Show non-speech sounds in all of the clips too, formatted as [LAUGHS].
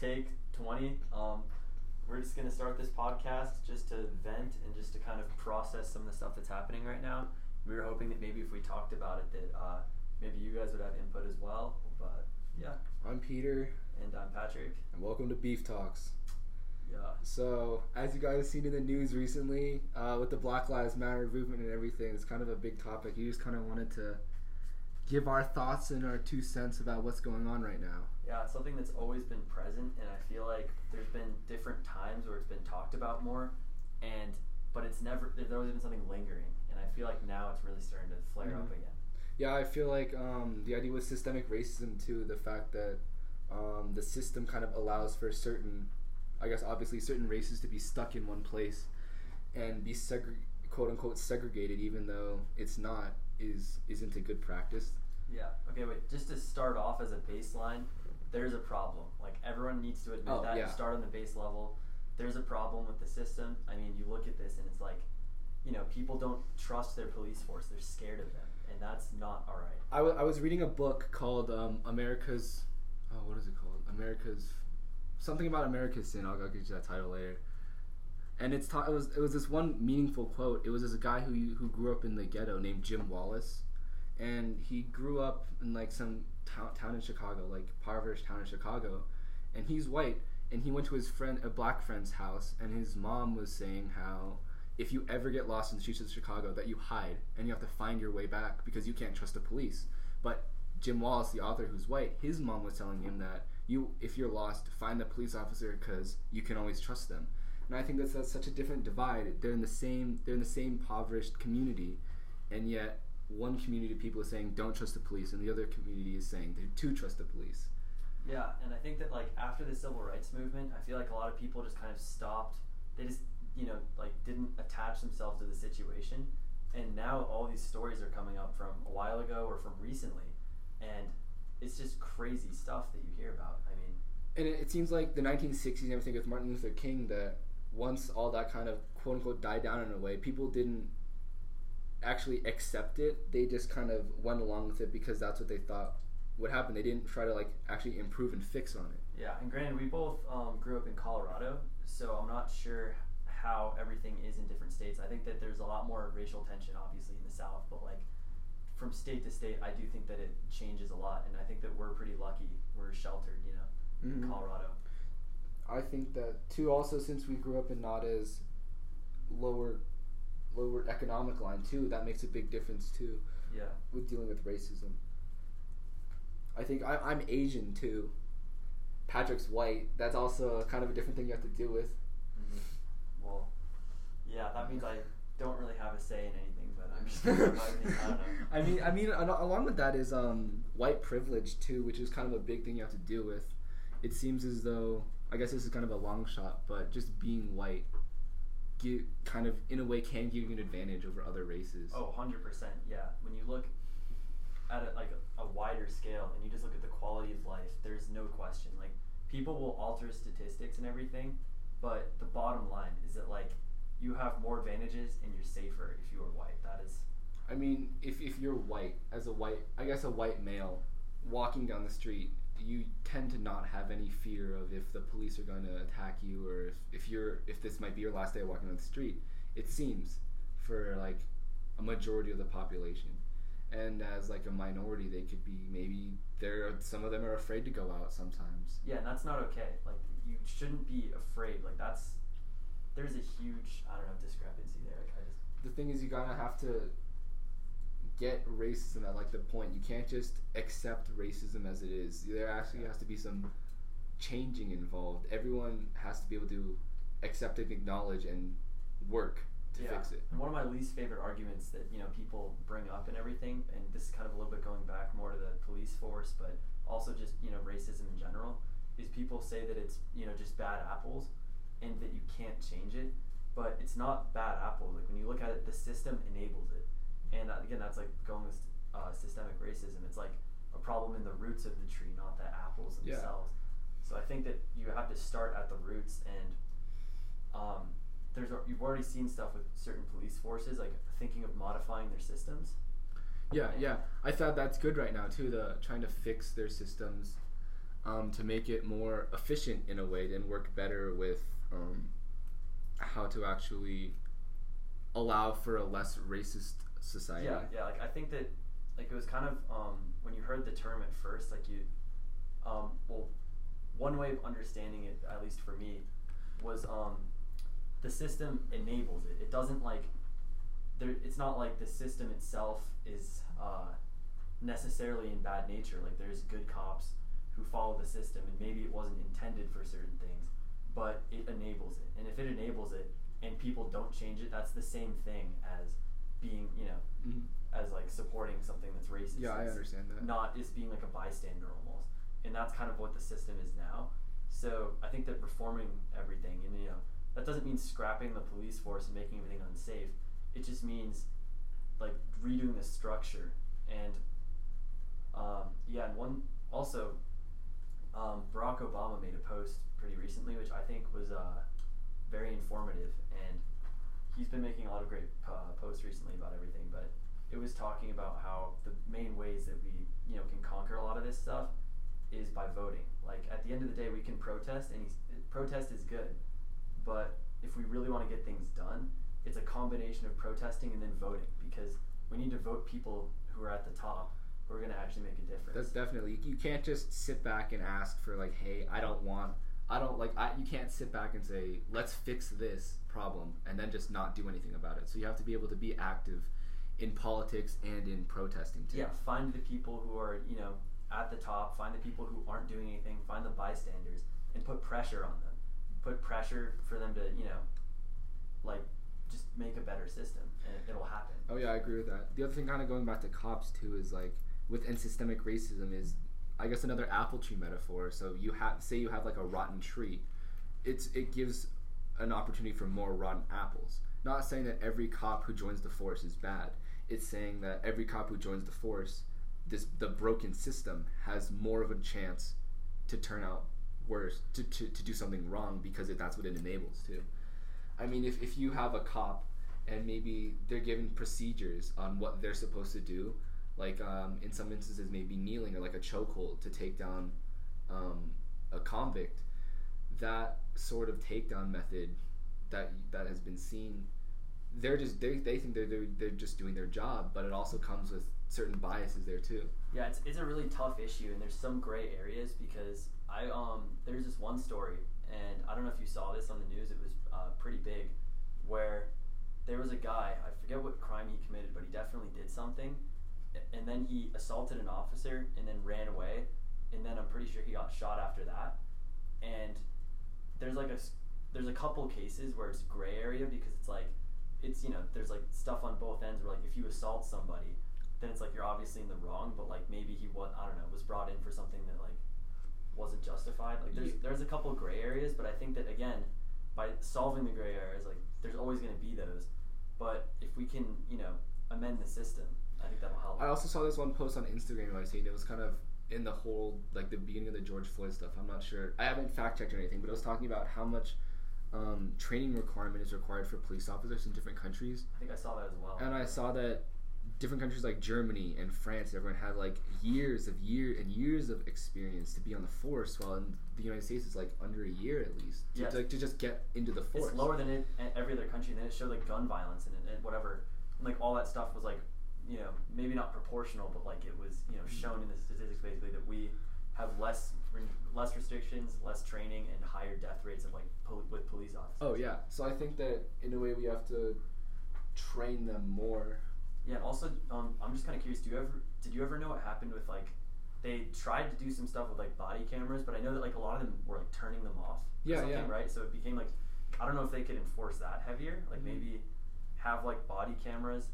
take 20. Um, we're just gonna start this podcast just to vent and just to kind of process some of the stuff that's happening right now. We were hoping that maybe if we talked about it, that uh, maybe you guys would have input as well. But yeah, I'm Peter, and I'm Patrick. and welcome to Beef Talks. Yeah. So, as you guys have seen in the news recently, uh, with the Black Lives Matter movement and everything, it's kind of a big topic. You just kind of wanted to give our thoughts and our two cents about what's going on right now. Yeah, it's something that's always been present, and I feel like there's been different times where it's been talked about more, and but it's never there's always been something lingering, and I feel like now it's really starting to flare up Mhm. again. Yeah, I feel like um, the idea with systemic racism too, the fact that um, the system kind of allows for certain, I guess obviously certain races to be stuck in one place and be segre- quote unquote segregated, even though it's not, is isn't a good practice. Yeah. Okay, wait. Just to start off as a baseline, there's a problem. Like everyone needs to admit Oh, that. yeah. Start on the base level. There's a problem with the system. I mean, you look at this and it's like, you know, people don't trust their police force. They're scared of them, and that's not all right. I, w- I was reading a book called um, America's, oh, what is it called? America's, something about America's sin. I'll, I'll get you that title later. And it's ta- it was it was this one meaningful quote. It was this guy who who grew up in the ghetto named Jim Wallis, and he grew up in like some town town in Chicago, like impoverished town in Chicago, and he's white. And he went to his friend a black friend's house, and his mom was saying how if you ever get lost in the streets of Chicago, that you hide and you have to find your way back because you can't trust the police. But Jim Wallis, the author who's white, his mom was telling him that you, if you're lost, find the police officer because you can always trust them. And I think that's, that's such a different divide. They're in the same they're in the same impoverished community, and yet one community of people is saying don't trust the police, and the other community is saying they do trust the police. Yeah, and I think that like after the civil rights movement, I feel like a lot of people just kind of stopped. They just you know like didn't attach themselves to the situation, and now all these stories are coming up from a while ago or from recently, and it's just crazy stuff that you hear about. I mean, and it, it seems like the 1960s and everything with Martin Luther King that once all that kind of quote unquote died down in a way, people didn't actually accept it. They just kind of went along with it because that's what they thought would happen. They didn't try to like actually improve and fix on it. yeah, and granted, we both um, grew up in Colorado, so I'm not sure how everything is in different states. I think that there's a lot more racial tension, obviously, in the South, but like from state to state, I do think that it changes a lot, and I think that we're pretty lucky. We're sheltered, you know, in Mhm. Colorado. I think that too. Also, since we grew up in not as lower, lower economic line too, that makes a big difference too. Yeah. with dealing with racism. I think I, I'm Asian too. Patrick's white. That's also kind of a different thing you have to deal with. Mm-hmm. Well, yeah, that means I don't really have a say in anything, but I'm just giving my opinion. I. I mean, I mean, along with that is um, white privilege too, which is kind of a big thing you have to deal with. It seems as though I guess this is kind of a long shot, but just being white, give, kind of in a way can give you an advantage over other races. Oh, 100%. Yeah. When you look at it like a, a wider scale and you just look at the quality of life, there's no question. Like, people will alter statistics and everything, but the bottom line is that, like, you have more advantages and you're safer if you are white. That is. I mean, if, if you're white, as a white, I guess a white male, walking down the street, you tend to not have any fear of if the police are going to attack you or if, if you're if this might be your last day walking on the street. It seems for like a majority of the population, and as like a minority, they could be maybe there. Some of them are afraid to go out sometimes. Yeah, and that's not okay. Like, you shouldn't be afraid. Like, that's. There's a huge, I don't know, discrepancy there. Like, I just. the thing is you gotta have to get racism at like the point you can't just accept racism as it is. There actually has to be some changing involved. Everyone has to be able to accept and acknowledge and work to yeah. fix it. And one of my least favorite arguments that you know people bring up and everything, and this is kind of a little bit going back more to the police force, but also just you know racism in general, is people say that it's you know just bad apples, and that you can't change it, but it's not bad apples. Like when you look at it, the system enables it, and again that's like going with uh, systemic racism. It's like a problem in the roots of the tree, not the apples Yeah. themselves. So I think that you have to start at the roots and um, there's a- you've already seen stuff with certain police forces like thinking of modifying their systems. yeah yeah i thought that's good right now too the trying to fix their systems um, to make it more efficient in a way and work better with um, how to actually allow for a less racist society. Yeah, yeah. Like I think that like it was kind of um, when you heard the term at first, like you, um, well, one way of understanding it, at least for me, was um, the system enables it. It doesn't like there. It's not like the system itself is uh, necessarily in bad nature. Like there's good cops who follow the system, and maybe it wasn't intended for certain things, but it enables it. And if it enables it, and people don't change it, that's the same thing as being, you know, Mhm. as like supporting something that's racist. Yeah, I understand that. Not just being like a bystander almost, and that's kind of what the system is now. So I think that reforming everything, and you know, that doesn't mean scrapping the police force and making everything unsafe. It just means like redoing the structure and um, yeah, and one also um, Barack Obama made a post pretty recently, which I think was uh, very informative, and he's been making a lot of great uh, posts recently about everything. But it was talking about how the main ways that we you know can conquer a lot of this stuff is by voting. Like at the end of the day, we can protest, and protest is good, but if we really want to get things done, it's a combination of protesting and then voting because we need to vote people who are at the top who are going to actually make a difference. That's definitely you can't just sit back and ask for like, hey, I don't want, I don't like, I you can't sit back and say, let's fix this problem and then just not do anything about it. So you have to be able to be active in politics and in protesting too. Yeah, find the people who are, you know, at the top, find the people who aren't doing anything, find the bystanders, and put pressure on them. Put pressure for them to, you know, like, just make a better system, and it, it'll happen. Oh yeah, I agree with that. The other thing, kind of going back to cops too, is like within systemic racism is, I guess another apple tree metaphor. So you have say you have like a rotten tree, it's it gives an opportunity for more rotten apples. Not saying that every cop who joins the force is bad. It's saying that every cop who joins the force, this the broken system has more of a chance to turn out worse, to, to, to do something wrong because it, that's what it enables too. I mean, if, if you have a cop and maybe they're given procedures on what they're supposed to do, like um, in some instances, maybe kneeling or like a chokehold to take down um, a convict, that sort of takedown method that that has been seen, they're just they, they think they're, they're they're just doing their job, but it also comes with certain biases there too. Yeah, it's, it's a really tough issue, and there's some gray areas because I um there's this one story, and I don't know if you saw this on the news. It was uh, pretty big, where there was a guy. I forget what crime he committed, but he definitely did something, and then he assaulted an officer and then ran away, and then I'm pretty sure he got shot after that. And there's like a there's a couple cases where it's gray area because it's like it's you know there's like stuff on both ends where like if you assault somebody then it's like you're obviously in the wrong, but like maybe he was I don't know was brought in for something that like wasn't justified. Like there's there's a couple gray areas, but I think that again by solving the gray areas, like there's always going to be those. But if we can you know amend the system, I think that'll help. I also saw this one post on Instagram I've seen it was kind of in the whole like the beginning of the George Floyd stuff. I'm not sure. I haven't fact checked or anything, but it was talking about how much um, training requirement is required for police officers in different countries. I think I saw that as well. And I saw that different countries like Germany and France, everyone had like years of year and years of experience to be on the force, while in the United States it's like under a year at least to, Yes. like, to just get into the force. It's lower than it, every other country, and then it showed like gun violence and, and whatever, and like all that stuff was like, you know, maybe not proportional, but like it was, you know, shown in the statistics basically that we have less less restrictions, less training, and higher death rates of like pol- with police officers. Oh yeah, so I think that in a way we have to train them more. Yeah, also, um, I'm just kind of curious. Do you ever did you ever know what happened with like they tried to do some stuff with like body cameras, but I know that like a lot of them were like turning them off. or Yeah, something, yeah. Right. So it became like I don't know if they could enforce that heavier. Like Mhm. maybe have like body cameras,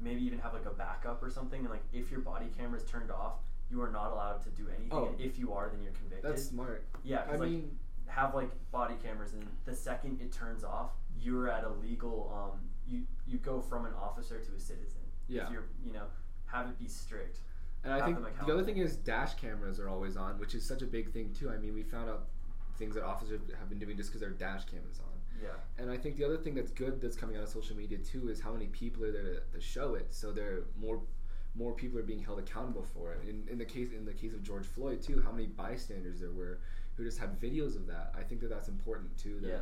maybe even have like a backup or something. And like if your body camera is turned off, you are not allowed to do anything. Oh. and if you are, then you're convicted. That's smart. Yeah, I like, mean, have like body cameras, and the second it turns off, you're at a legal. Um, you you go from an officer to a citizen. Yeah. If you're, you know, have it be strict. And I think the other thing is dash cameras are always on, which is such a big thing too. I mean, we found out things that officers have been doing just because their dash cam is on. Yeah. And I think the other thing that's good that's coming out of social media too is how many people are there to, to show it. So there are more more people are being held accountable for it. In, in the case in the case of George Floyd too, how many bystanders there were who just had videos of that. I think that that's important too. That Yeah.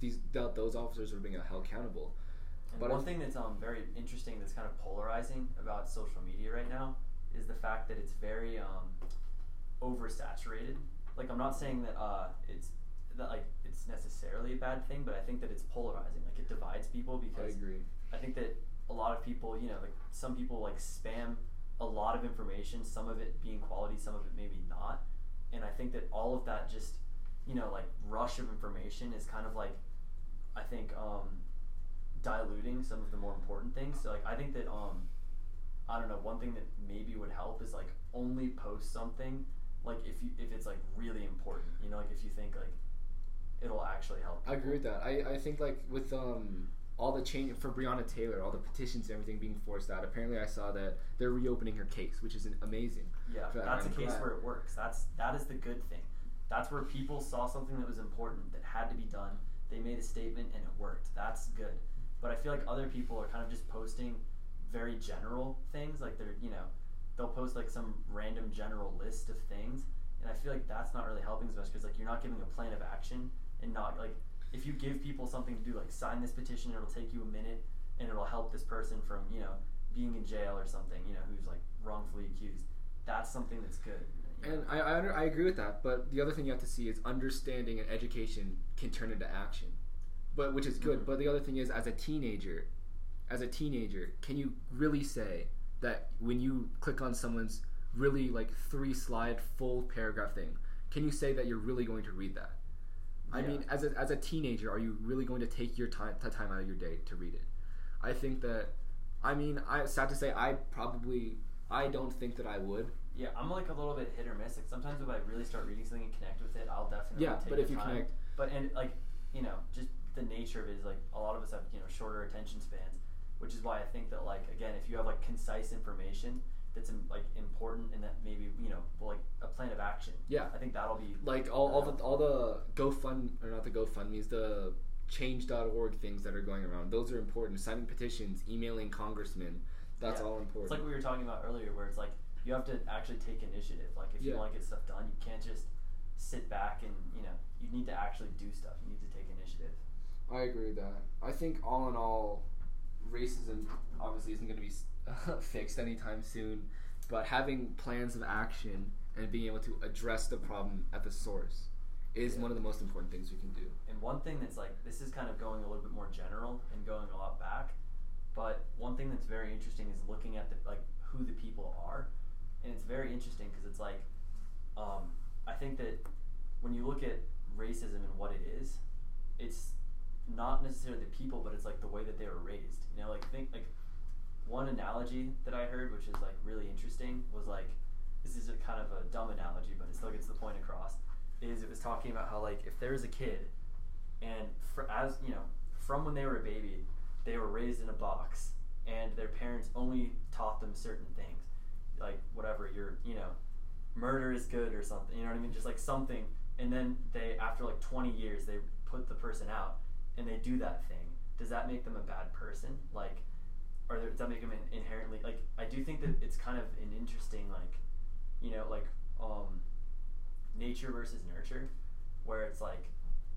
these that those officers are being held accountable. And But one I- thing that's um very interesting that's kind of polarizing about social media right now is the fact that it's very um oversaturated. Like I'm not saying that uh it's that like it's necessarily a bad thing, but I think that it's polarizing. Like it divides people because I agree. I think that a lot of people, you know, like some people like spam a lot of information, some of it being quality, some of it maybe not. And I think that all of that just, you know, like rush of information is kind of like I think um diluting some of the more important things. So like I think that um I don't know, one thing that maybe would help is like only post something like if you if it's like really important. You know, like if you think like it'll actually help. I agree with that. I, I think like with um all the change for Breonna Taylor, all the petitions and everything being forced out. Apparently, I saw that they're reopening her case, which is an- amazing. Yeah, that's a case glad. where it works. That's that is the good thing. That's where people saw something that was important that had to be done. They made a statement and it worked. That's good. But I feel like other people are kind of just posting very general things. Like they're you know they'll post like some random general list of things, and I feel like that's not really helping as much because like you're not giving a plan of action and not like if you give people something to do like sign this petition it'll take you a minute and it'll help this person from you know being in jail or something you know who's like wrongfully accused that's something that's good you know? And I, I, under- I agree with that, but the other thing you have to see is understanding and education can turn into action, but which is good. Mhm. But the other thing is, as a teenager, as a teenager, can you really say that when you click on someone's really like three slide full paragraph thing, can you say that you're really going to read that? I Yeah. mean, as a, as a teenager, are you really going to take your time time out of your day to read it? I think that, I mean, I sad to say, I probably I don't think that I would. yeah i'm like a little bit hit or miss like sometimes if i really start reading something and connect with it i'll definitely Yeah, take but if you time. connect- but and like you know just the nature of it is like a lot of us have you know shorter attention spans which is why i think that like again if you have like concise information that's im- like important and that maybe you know like a plan of action Yeah. i think that'll be like all, all the all the GoFund or not the GoFundmes, the Change.org things that are going around. Those are important. Signing petitions, emailing congressmen. That's Yeah. all important. It's like we were talking about earlier, where it's like you have to actually take initiative. Like if you want to get stuff done, you can't just sit back and you know you need to actually do stuff. You need to take initiative. I agree with that. I think all in all, racism obviously isn't going to be [LAUGHS] fixed anytime soon, but having plans of action and being able to address the problem at the source is Yeah. one of the most important things we can do. And one thing that's like this is kind of going a little bit more general and going a lot back, but one thing that's very interesting is looking at the like who the people are, and it's very interesting because it's like, um, I think that when you look at racism and what it is, it's not necessarily the people, but it's like the way that they were raised. You know, like think like one analogy that I heard, which is like really interesting, was like this is a kind of a dumb analogy, but it still gets the point across. Is it was talking about how like if there was a kid, and for, as you know, from when they were a baby, they were raised in a box, and their parents only taught them certain things, like whatever you're, you know, murder is good or something. You know what I mean? Just like something, and then they after like 20 years they put the person out, and they do that thing. Does that make them a bad person? Like, or does that make them in- inherently like? I do think that it's kind of an interesting like, you know, like um, nature versus nurture, where it's like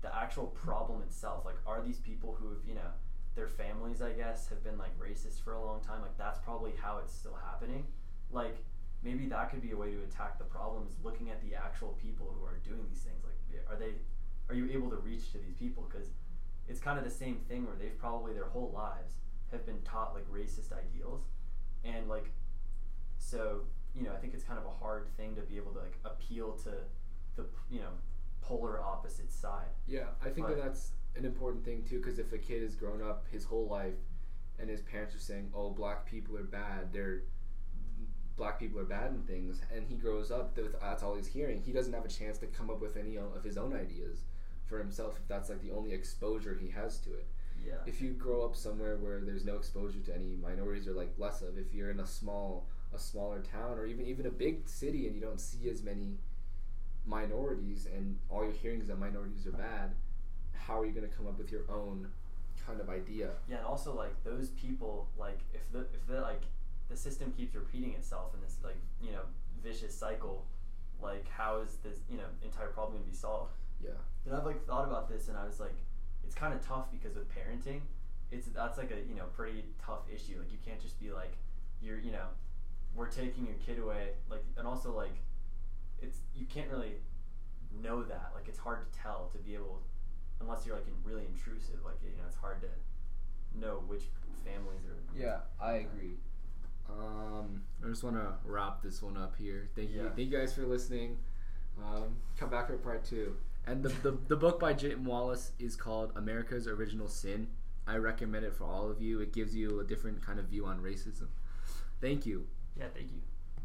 the actual problem itself. Like, are these people who have you know their families, I guess, have been like racist for a long time? Like, that's probably how it's still happening. Like, maybe that could be a way to attack the problem is looking at the actual people who are doing these things. Like, are they? Are you able to reach to these people? Because it's kind of the same thing where they've probably their whole lives have been taught like racist ideals, and like, so you know, I think it's kind of a hard thing to be able to like appeal to the you know polar opposite side. Yeah, I think But- that that's an important thing too. Because if a kid has grown up his whole life, and his parents are saying, "Oh, black people are bad," they're black people are bad and things, and he grows up that's all he's hearing. He doesn't have a chance to come up with any of his own ideas for himself if that's like the only exposure he has to it. Yeah. If you grow up somewhere where there's no exposure to any minorities or like less of, if you're in a small a smaller town or even even a big city and you don't see as many minorities and all you're hearing is that minorities are bad, how are you going to come up with your own kind of idea? Yeah, and also like those people, like if the if the like the system keeps repeating itself in this like you know vicious cycle. Like how is this you know entire problem gonna be solved? Yeah. And I've like thought about this, and I was like, it's kind of tough because with parenting, it's that's like a you know pretty tough issue. Like you can't just be like, you're you know, we're taking your kid away. Like and also like, it's you can't really know that. Like it's hard to tell to be able, unless you're like in, really intrusive. Like you know, it's hard to know which families are. Yeah, I agree. Um, I just want to wrap this one up here. Thank you, thank you guys for listening. Um, come back for part two. And the, the the book by Jim Wallis is called America's Original Sin. I recommend it for all of you. It gives you a different kind of view on racism. Thank you. Yeah, thank you.